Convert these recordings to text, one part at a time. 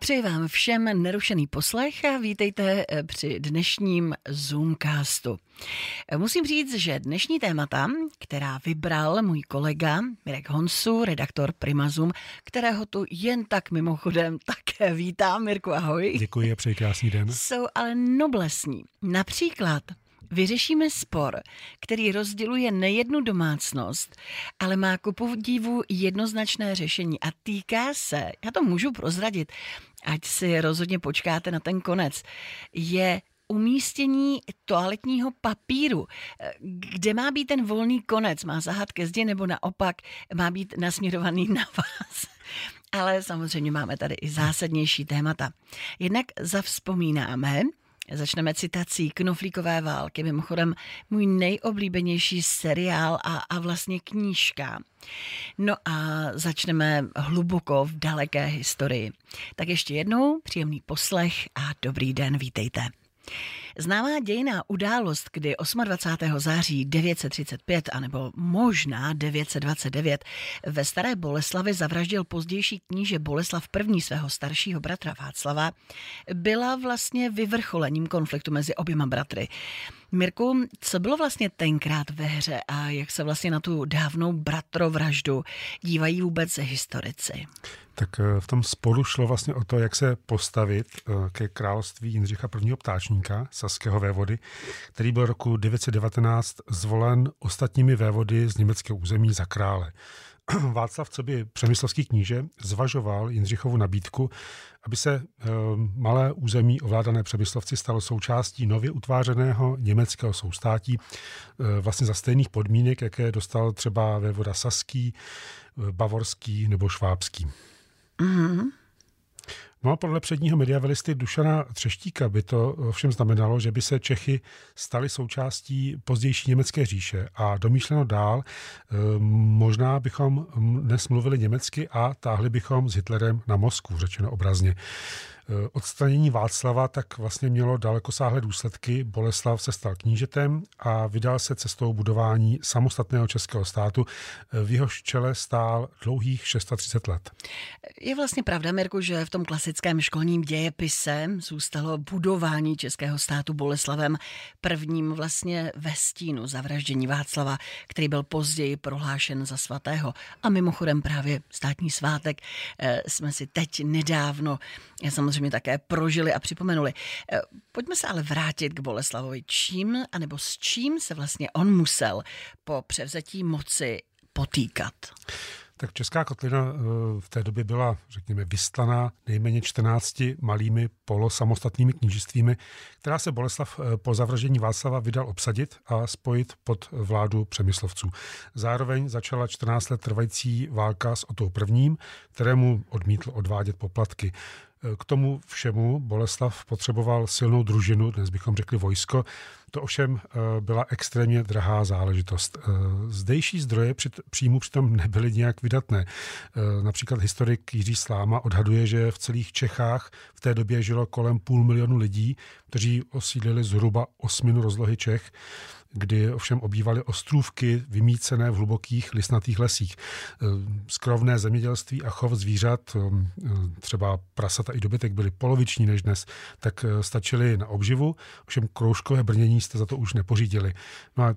Přeji vám všem nerušený poslech a vítejte eh, při dnešním Zoomcastu. Eh, musím říct, že dnešní témata, která vybral můj kolega Mirek Honsu, redaktor Prima Zoom, kterého tu jen tak mimochodem také vítám. Mirku, ahoj. Děkuji a přeji krásný den. Jsou ale noblesní. Například Vyřešíme spor, který rozděluje nejednu domácnost, ale má ku podivu jednoznačné řešení a týká se, já to můžu prozradit, ať si rozhodně počkáte na ten konec, je umístění toaletního papíru. Kde má být ten volný konec? Má zahat ke zdi nebo naopak má být nasměrovaný na vás? Ale samozřejmě máme tady i zásadnější témata. Jednak zavzpomínáme, Začneme citací Knoflíkové války, mimochodem můj nejoblíbenější seriál a, a vlastně knížka. No a začneme hluboko v daleké historii. Tak ještě jednou příjemný poslech a dobrý den, vítejte. Známá dějiná událost, kdy 28. září 935 anebo možná 929 ve Staré Boleslavi zavraždil pozdější kníže Boleslav I. svého staršího bratra Václava, byla vlastně vyvrcholením konfliktu mezi oběma bratry. Mirku, co bylo vlastně tenkrát ve hře a jak se vlastně na tu dávnou bratrovraždu dívají vůbec historici? Tak eh, v tom sporu šlo vlastně o to, jak se postavit eh, ke království Jindřicha I. ptáčníka, saského vévody, který byl roku 919 zvolen ostatními vévody z německého území za krále. Václav, co by přemyslovský kníže, zvažoval Jindřichovu nabídku, aby se e, malé území ovládané přemyslovci stalo součástí nově utvářeného německého soustátí vlastně za stejných podmínek, jaké dostal třeba vévoda Saský, Bavorský nebo Švábský. Mm-hmm. No a podle předního mediavelisty Dušana Třeštíka by to všem znamenalo, že by se Čechy staly součástí pozdější německé říše a domýšleno dál, eh, možná bychom dnes mluvili německy a táhli bychom s Hitlerem na Moskvu, řečeno obrazně. Eh, odstranění Václava tak vlastně mělo dalekosáhlé důsledky. Boleslav se stal knížetem a vydal se cestou budování samostatného českého státu. Eh, v jehož čele stál dlouhých 630 let. Je vlastně pravda, Mirku, že v tom klasickém školním dějepise zůstalo budování českého státu Boleslavem prvním vlastně ve stínu zavraždění Václava, který byl později prohlášen za svatého. A mimochodem právě státní svátek eh, jsme si teď nedávno samozřejmě samozřejmě také prožili a připomenuli. Eh, pojďme se ale vrátit k Boleslavovi. Čím, anebo s čím se vlastně on musel po převzetí moci potýkat? Tak Česká kotlina eh, v té době byla, řekněme, vystlaná nejméně 14 malými polosamostatnými knížistvími, která se Boleslav eh, po zavraždění Václava vydal obsadit a spojit pod vládu přemyslovců. Zároveň začala 14 let trvající válka s Otou prvním, kterému odmítl odvádět poplatky. K tomu všemu Boleslav potřeboval silnou družinu, dnes bychom řekli vojsko. To ovšem eh, byla extrémně drahá záležitost. Eh, zdejší zdroje při příjmu přitom nebyly nějak vydatné. Eh, například historik Jiří Sláma odhaduje, že v celých Čechách v té době žilo kolem půl milionu lidí, kteří osídlili zhruba osminu rozlohy Čech kdy ovšem obývaly ostrůvky vymícené v hlubokých lisnatých lesích. Skrovné zemědělství a chov zvířat, třeba prasata i dobytek, byly poloviční než dnes, tak stačily na obživu, ovšem kroužkové brnění jste za to už nepořídili. No a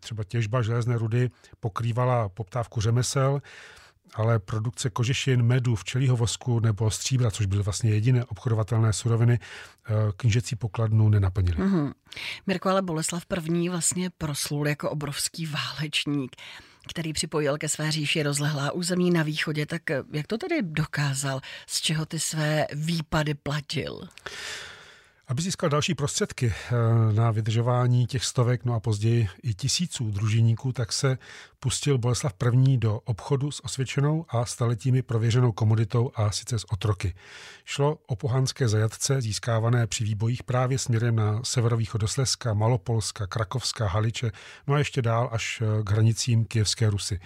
třeba těžba železné rudy pokrývala poptávku řemesel, ale produkce kožešin, medu, včelího vosku nebo stříbra, což byly vlastně jediné obchodovatelné suroviny, eh, knížecí pokladnu nenaplnili. Mm-hmm. Mirko, ale Boleslav I. vlastně proslul jako obrovský válečník který připojil ke své říši rozlehlá území na východě, tak jak to tedy dokázal, z čeho ty své výpady platil? Aby získal další prostředky eh, na vydržování těch stovek, no a později i tisíců družiníků, tak se pustil Boleslav I. do obchodu s osvědčenou a staletími prověřenou komoditou a sice s otroky. Šlo o pohanské zajatce získávané při výbojích právě směrem na severovýchod do Slezska, Malopolska, Krakovska, Haliče, no a ještě dál až k hranicím Kijevské Rusy.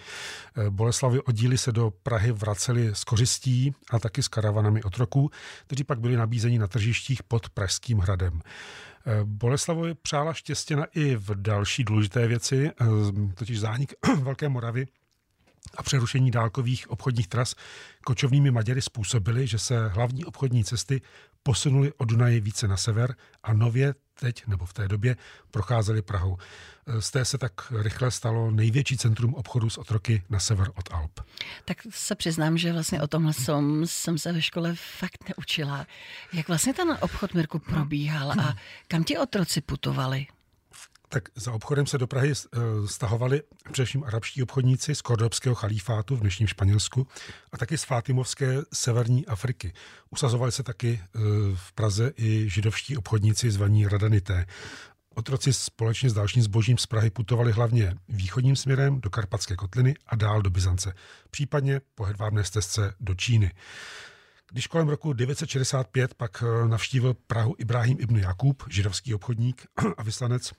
Eh, Boleslavy oddíly se do Prahy vraceli s kořistí a taky s karavanami otroků, kteří pak byli nabízeni na tržištích pod Pražským hradem. Boleslavovi přála štěstěna i v další důležité věci, eh, totiž zánik Velké Moravy a přerušení dálkových obchodních tras kočovnými Maďary způsobily, že se hlavní obchodní cesty posunuli od Dunaje více na sever a nově teď nebo v té době procházeli Prahou. Z té se tak rychle stalo největší centrum obchodu s otroky na sever od Alp. Tak se přiznám, že vlastně o tomhle jsem, jsem se ve škole fakt neučila. Jak vlastně ten obchod Mirku probíhal a kam ti otroci putovali? Tak za obchodem se do Prahy eh, stahovali především arabští obchodníci z kordobského chalífátu v dnešním Španělsku a taky z Fátimovské severní Afriky. Usazovali se taky eh, v Praze i židovští obchodníci zvaní Radanité. Otroci společně s dalším zbožím z Prahy putovali hlavně východním směrem do Karpatské kotliny a dál do Byzance, případně po hedvábné stezce do Číny. Když kolem roku 965 pak eh, navštívil Prahu Ibrahim ibn Jakub, židovský obchodník a vyslanec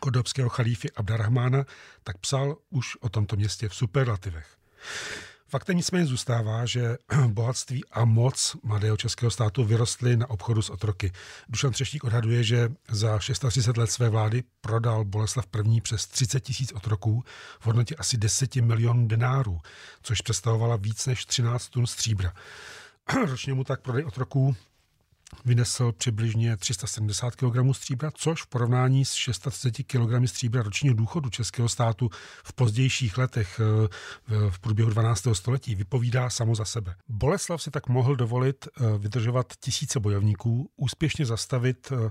kodobského chalífy Abdarrahmána, tak psal už o tomto městě v superlativech. Faktem nicméně zůstává, že bohatství a moc mladého českého státu vyrostly na obchodu s otroky. Dušan Třeštík odhaduje, že za 630 let své vlády prodal Boleslav I přes 30 tisíc otroků v hodnotě asi 10 milionů denárů, což představovala víc než 13 tun stříbra. Ročně mu tak prodej otroků vynesl přibližně 370 kg stříbra, což v porovnání s 630 kg stříbra ročního důchodu českého státu v pozdějších letech eh, v průběhu 12. století vypovídá samo za sebe. Boleslav si tak mohl dovolit eh, vydržovat tisíce bojovníků, úspěšně zastavit eh,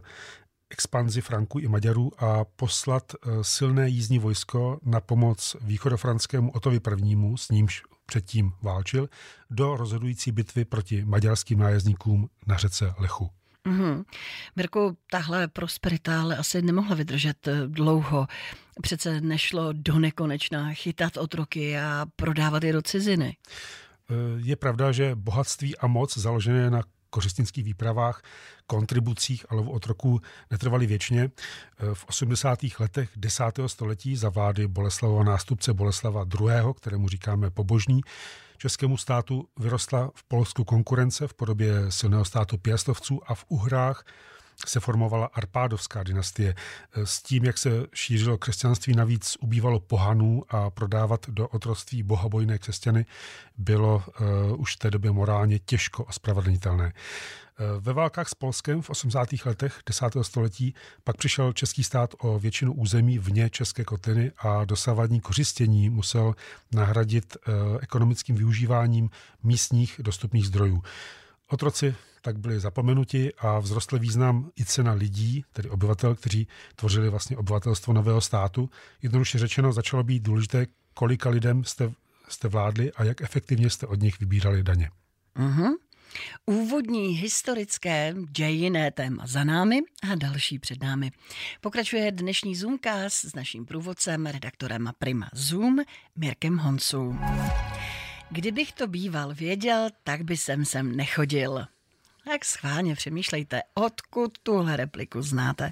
expanzi Franků i Maďarů a poslat silné jízdní vojsko na pomoc východofranskému Otovi I., s nímž předtím válčil, do rozhodující bitvy proti maďarským nájezdníkům na řece Lechu. Mm-hmm. Mirku, tahle prosperita ale asi nemohla vydržet eh, dlouho. Přece nešlo do nekonečna chytat otroky a prodávat je do ciziny. Eh, je pravda, že bohatství a moc založené na kořistnických výpravách, kontribucích a lovu otroků netrvaly věčně. V 80. letech 10. století za vlády Boleslavova nástupce Boleslava II., kterému říkáme pobožný, českému státu vyrostla v Polsku konkurence v podobě silného státu pěstovců a v Uhrách se formovala Arpádovská dynastie. S tím, jak se šířilo křesťanství, navíc ubývalo pohanů a prodávat do otroství bohabojné křesťany bylo uh, už v té době morálně těžko ospravedlnitelné. Uh, ve válkách s Polskem v 80. letech 10. století pak přišel český stát o většinu území vně České kotliny a dosavadní kořistění musel nahradit ekonomickým využíváním místních dostupných zdrojů. Otroci tak byli zapomenuti a vzrostl význam i cena lidí, tedy obyvatel, kteří tvořili vlastně obyvatelstvo nového státu. Jednoduše řečeno začalo být důležité, kolika lidem jste, jste vládli a jak efektivně jste od nich vybírali daně. Mm-hmm. Úvodní historické dějiné téma za námi a další před námi. Pokračuje dnešní Zoomcast s naším průvodcem, redaktorem Prima Zoom, Mirkem Honsu. Kdybych to býval věděl, tak by sem sem nechodil. Tak schválně přemýšlejte, odkud tuhle repliku znáte.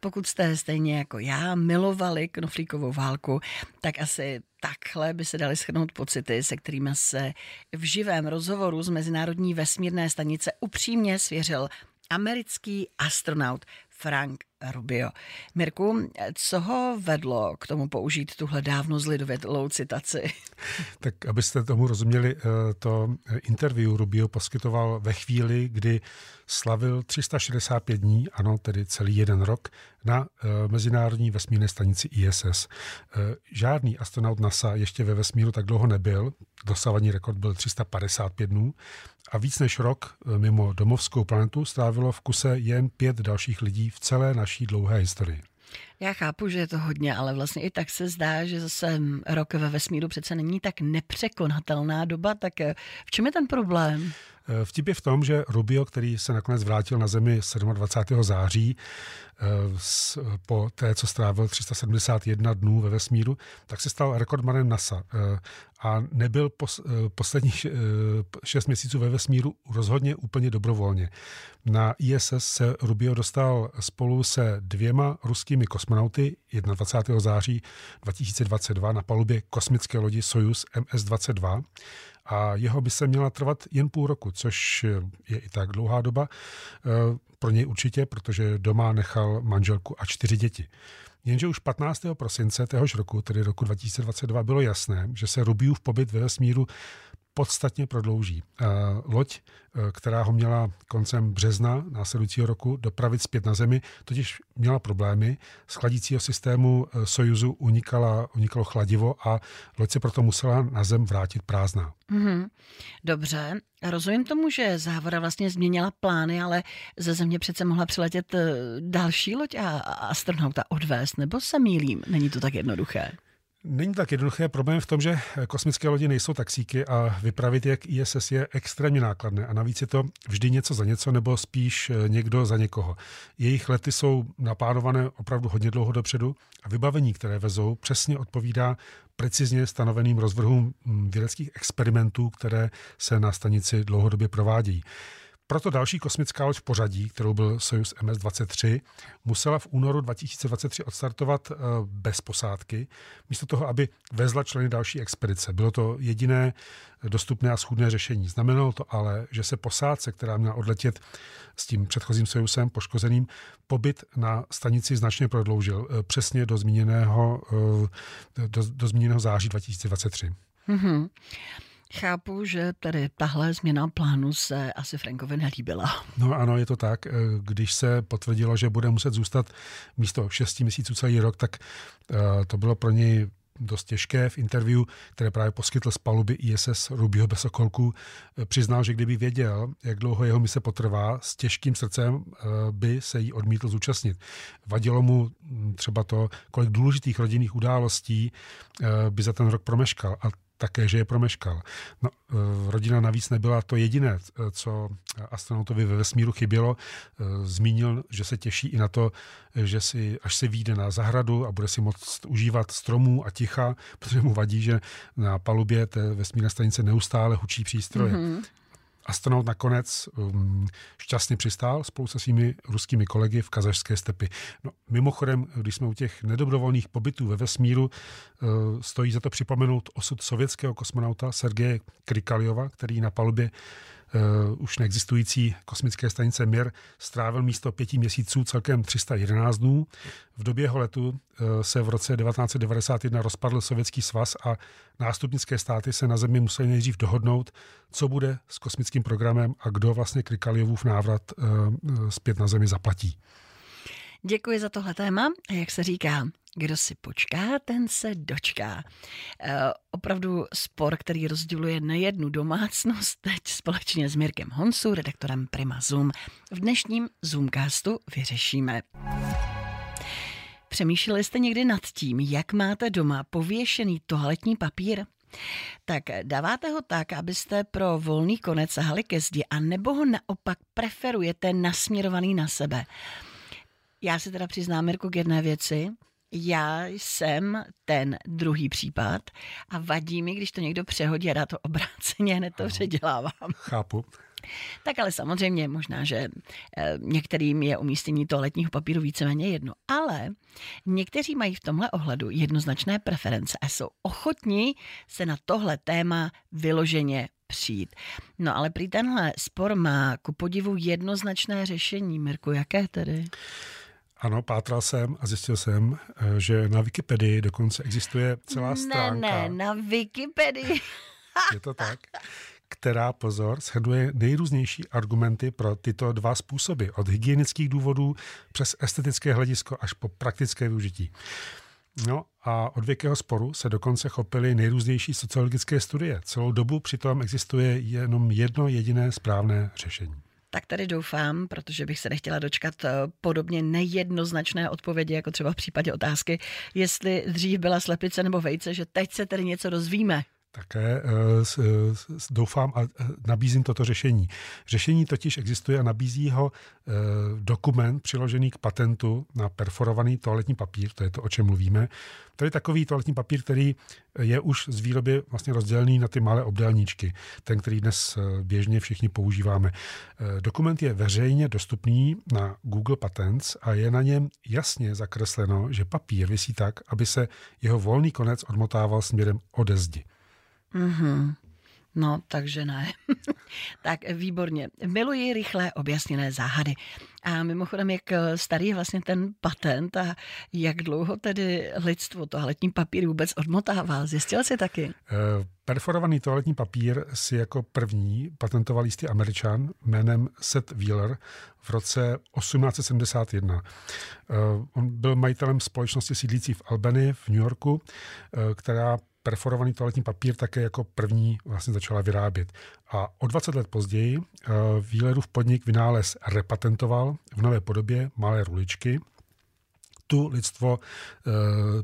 Pokud jste stejně jako já milovali knoflíkovou válku, tak asi takhle by se dali schrnout pocity, se kterými se v živém rozhovoru z Mezinárodní vesmírné stanice upřímně svěřil americký astronaut Frank Rubio. Mirku, co ho vedlo k tomu použít tuhle dávno zlidovětlou citaci? Tak abyste tomu rozuměli, eh, to interview Rubio poskytoval ve chvíli, kdy slavil 365 dní, ano, tedy celý jeden rok, na eh, Mezinárodní vesmírné stanici ISS. Eh, žádný astronaut NASA ještě ve vesmíru tak dlouho nebyl, dosavadní rekord byl 355 dnů a víc než rok mimo domovskou planetu strávilo v kuse jen pět dalších lidí v celé naší naší dlouhé historii. Já chápu, že je to hodně, ale vlastně i tak se zdá, že zase rok ve vesmíru přece není tak nepřekonatelná doba, tak eh, v čem je ten problém? Eh, vtip je v tom, že Rubio, který se nakonec vrátil na Zemi 27. září, eh, po té, co strávil 371 dnů ve vesmíru, tak se stal rekordmanem NASA a nebyl pos, posledních šest měsíců ve vesmíru rozhodně úplně dobrovolně. Na ISS se Rubio dostal spolu se dvěma ruskými kosmonauty kosmonauty 21. září 2022 na palubě kosmické lodi Soyuz MS-22 a jeho by se měla trvat jen půl roku, což je i tak dlouhá doba. Eh, pro něj určitě, protože doma nechal manželku a čtyři děti. Jenže už 15. prosince téhož roku, tedy roku 2022, bylo jasné, že se Rubiův pobyt ve vesmíru podstatně prodlouží. Eh, loď, eh, která ho měla koncem března následujícího roku dopravit zpět na Zemi, totiž měla problémy. Z chladícího systému eh, Sojuzu unikala, unikalo chladivo a loď se proto musela na Zem vrátit prázdná. Mm-hmm. Dobře, rozumím tomu, že závoda vlastně změnila plány, ale ze Země přece mohla přiletět další loď a astronauta odvést, nebo se mýlím? Není to tak jednoduché? Není tak jednoduché. Problém v tom, že kosmické lodi nejsou taxíky a vypravit jak ISS je extrémně nákladné a navíc je to vždy něco za něco nebo spíš eh, někdo za někoho. Jejich lety jsou naplánované opravdu hodně dlouho dopředu a vybavení, které vezou, přesně odpovídá precizně stanoveným rozvrhům hm, vědeckých experimentů, které se na stanici dlouhodobě provádějí. Proto další kosmická loď v pořadí, kterou byl Soyuz MS-23, musela v únoru 2023 odstartovat eh, bez posádky, místo toho, aby vezla členy další expedice. Bylo to jediné dostupné a schůdné řešení. Znamenalo to ale, že se posádce, která měla odletět s tím předchozím Sojusem poškozeným, pobyt na stanici značně prodloužil, eh, přesně do zmíněného, eh, do, do zmíněného září 2023. Mm-hmm. Chápu, že tedy tahle změna plánu se asi Frankovi nelíbila. No ano, je to tak. Eh, když se potvrdilo, že bude muset zůstat místo 6 měsíců celý rok, tak eh, to bylo pro něj dost těžké. V interview, které právě poskytl z paluby ISS Rubio bez okolků, eh, přiznal, že kdyby věděl, jak dlouho jeho mise potrvá, s těžkým srdcem by se jí odmítl zúčastnit. Vadilo mu hm, třeba to, kolik důležitých rodinných událostí by za ten rok promeškal. A také, že je promeškal. No, e, rodina navíc nebyla to jediné, co astronautovi ve vesmíru chybělo. E, zmínil, že se těší i na to, že si, až se vyjde na zahradu a bude si moct užívat stromů a ticha, protože mu vadí, že na palubě té vesmírné stanice neustále hučí přístroje. Mm-hmm. Astronaut nakonec um, šťastně přistál spolu se svými ruskými kolegy v kazašské stepy. No, mimochodem, když jsme u těch nedobrovolných pobytů ve vesmíru, uh, stojí za to připomenout osud sovětského kosmonauta Sergeje Krikaliova, který na palubě uh, už neexistující kosmické stanice Mir strávil místo pěti měsíců celkem 311 dnů. V době jeho letu uh, se v roce 1991 rozpadl Sovětský svaz a nástupnické státy se na Zemi museli nejdřív dohodnout, co bude s kosmickým programem a kdo vlastně Krikaljovův návrat uh, zpět na Zemi zaplatí. Děkuji za tohle téma. Jak se říká, kdo si počká, ten se dočká. E, opravdu spor, který rozděluje nejednu domácnost, teď společně s Mirkem Honsu, redaktorem Prima Zoom, v dnešním Zoomcastu vyřešíme. Přemýšleli jste někdy nad tím, jak máte doma pověšený toaletní papír? Tak dáváte ho tak, abyste pro volný konec sahali ke zdi, a nebo ho naopak preferujete nasměrovaný na sebe. Já se teda přiznám, Mirku, k jedné věci. Já jsem ten druhý případ a vadí mi, když to někdo přehodí a dá to obráceně, hned to předělávám. Chápu. Tak ale samozřejmě možná, že e, některým je umístění toaletního papíru víceméně jedno. Ale někteří mají v tomhle ohledu jednoznačné preference a jsou ochotní se na tohle téma vyloženě přijít. No ale prý tenhle spor má ku podivu jednoznačné řešení. Mirku, jaké tedy? Ano, pátral jsem a zjistil jsem, eh, že na Wikipedii dokonce existuje celá stránka. Ne, ne, na Wikipedii. Je to tak která, pozor, shrnuje nejrůznější argumenty pro tyto dva způsoby, od hygienických důvodů přes estetické hledisko až po praktické využití. No a od věkého sporu se dokonce chopily nejrůznější sociologické studie. Celou dobu přitom existuje jenom jedno jediné správné řešení. Tak tady doufám, protože bych se nechtěla dočkat eh, podobně nejednoznačné odpovědi, jako třeba v případě otázky, jestli dřív byla slepice nebo vejce, že teď se tedy něco dozvíme. Také doufám a nabízím toto řešení. Řešení totiž existuje a nabízí ho dokument přiložený k patentu na perforovaný toaletní papír, to je to, o čem mluvíme. To je takový toaletní papír, který je už z výroby vlastně rozdělený na ty malé obdélníčky, ten, který dnes běžně všichni používáme. Dokument je veřejně dostupný na Google Patents a je na něm jasně zakresleno, že papír visí tak, aby se jeho volný konec odmotával směrem ode zdi. Mm-hmm. No, takže ne. tak výborně. Miluji rychlé objasněné záhady. A mimochodem, jak starý je vlastně ten patent a jak dlouho tedy lidstvo toaletní papír vůbec odmotával? Zjistil jsi taky? Uh, perforovaný toaletní papír si jako první patentoval jistý američan jménem Seth Wheeler v roce 1871. Uh, eh, on byl majitelem společnosti sídlící v Albany v New Yorku, která perforovaný toaletní papír také jako první vlastně začala vyrábět. A o 20 let později uh, Wheelerův podnik vynález repatentoval v nové podobě malé ruličky, tu lidstvo uh,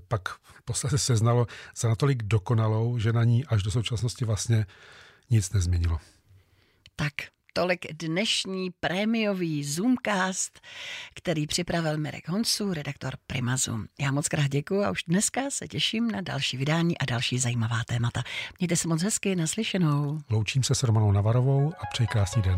pak posledně seznalo za natolik dokonalou, že na ní až do současnosti vlastně nic nezměnilo. Tak Tolik dnešní prémiový Zoomcast, který připravil Mirek Honsu, redaktor Primazu. Já moc krát děkuji a už dneska se těším na další vydání a další zajímavá témata. Mějte se moc hezky, naslyšenou. Loučím se s Romanou Navarovou a přeji krásný den.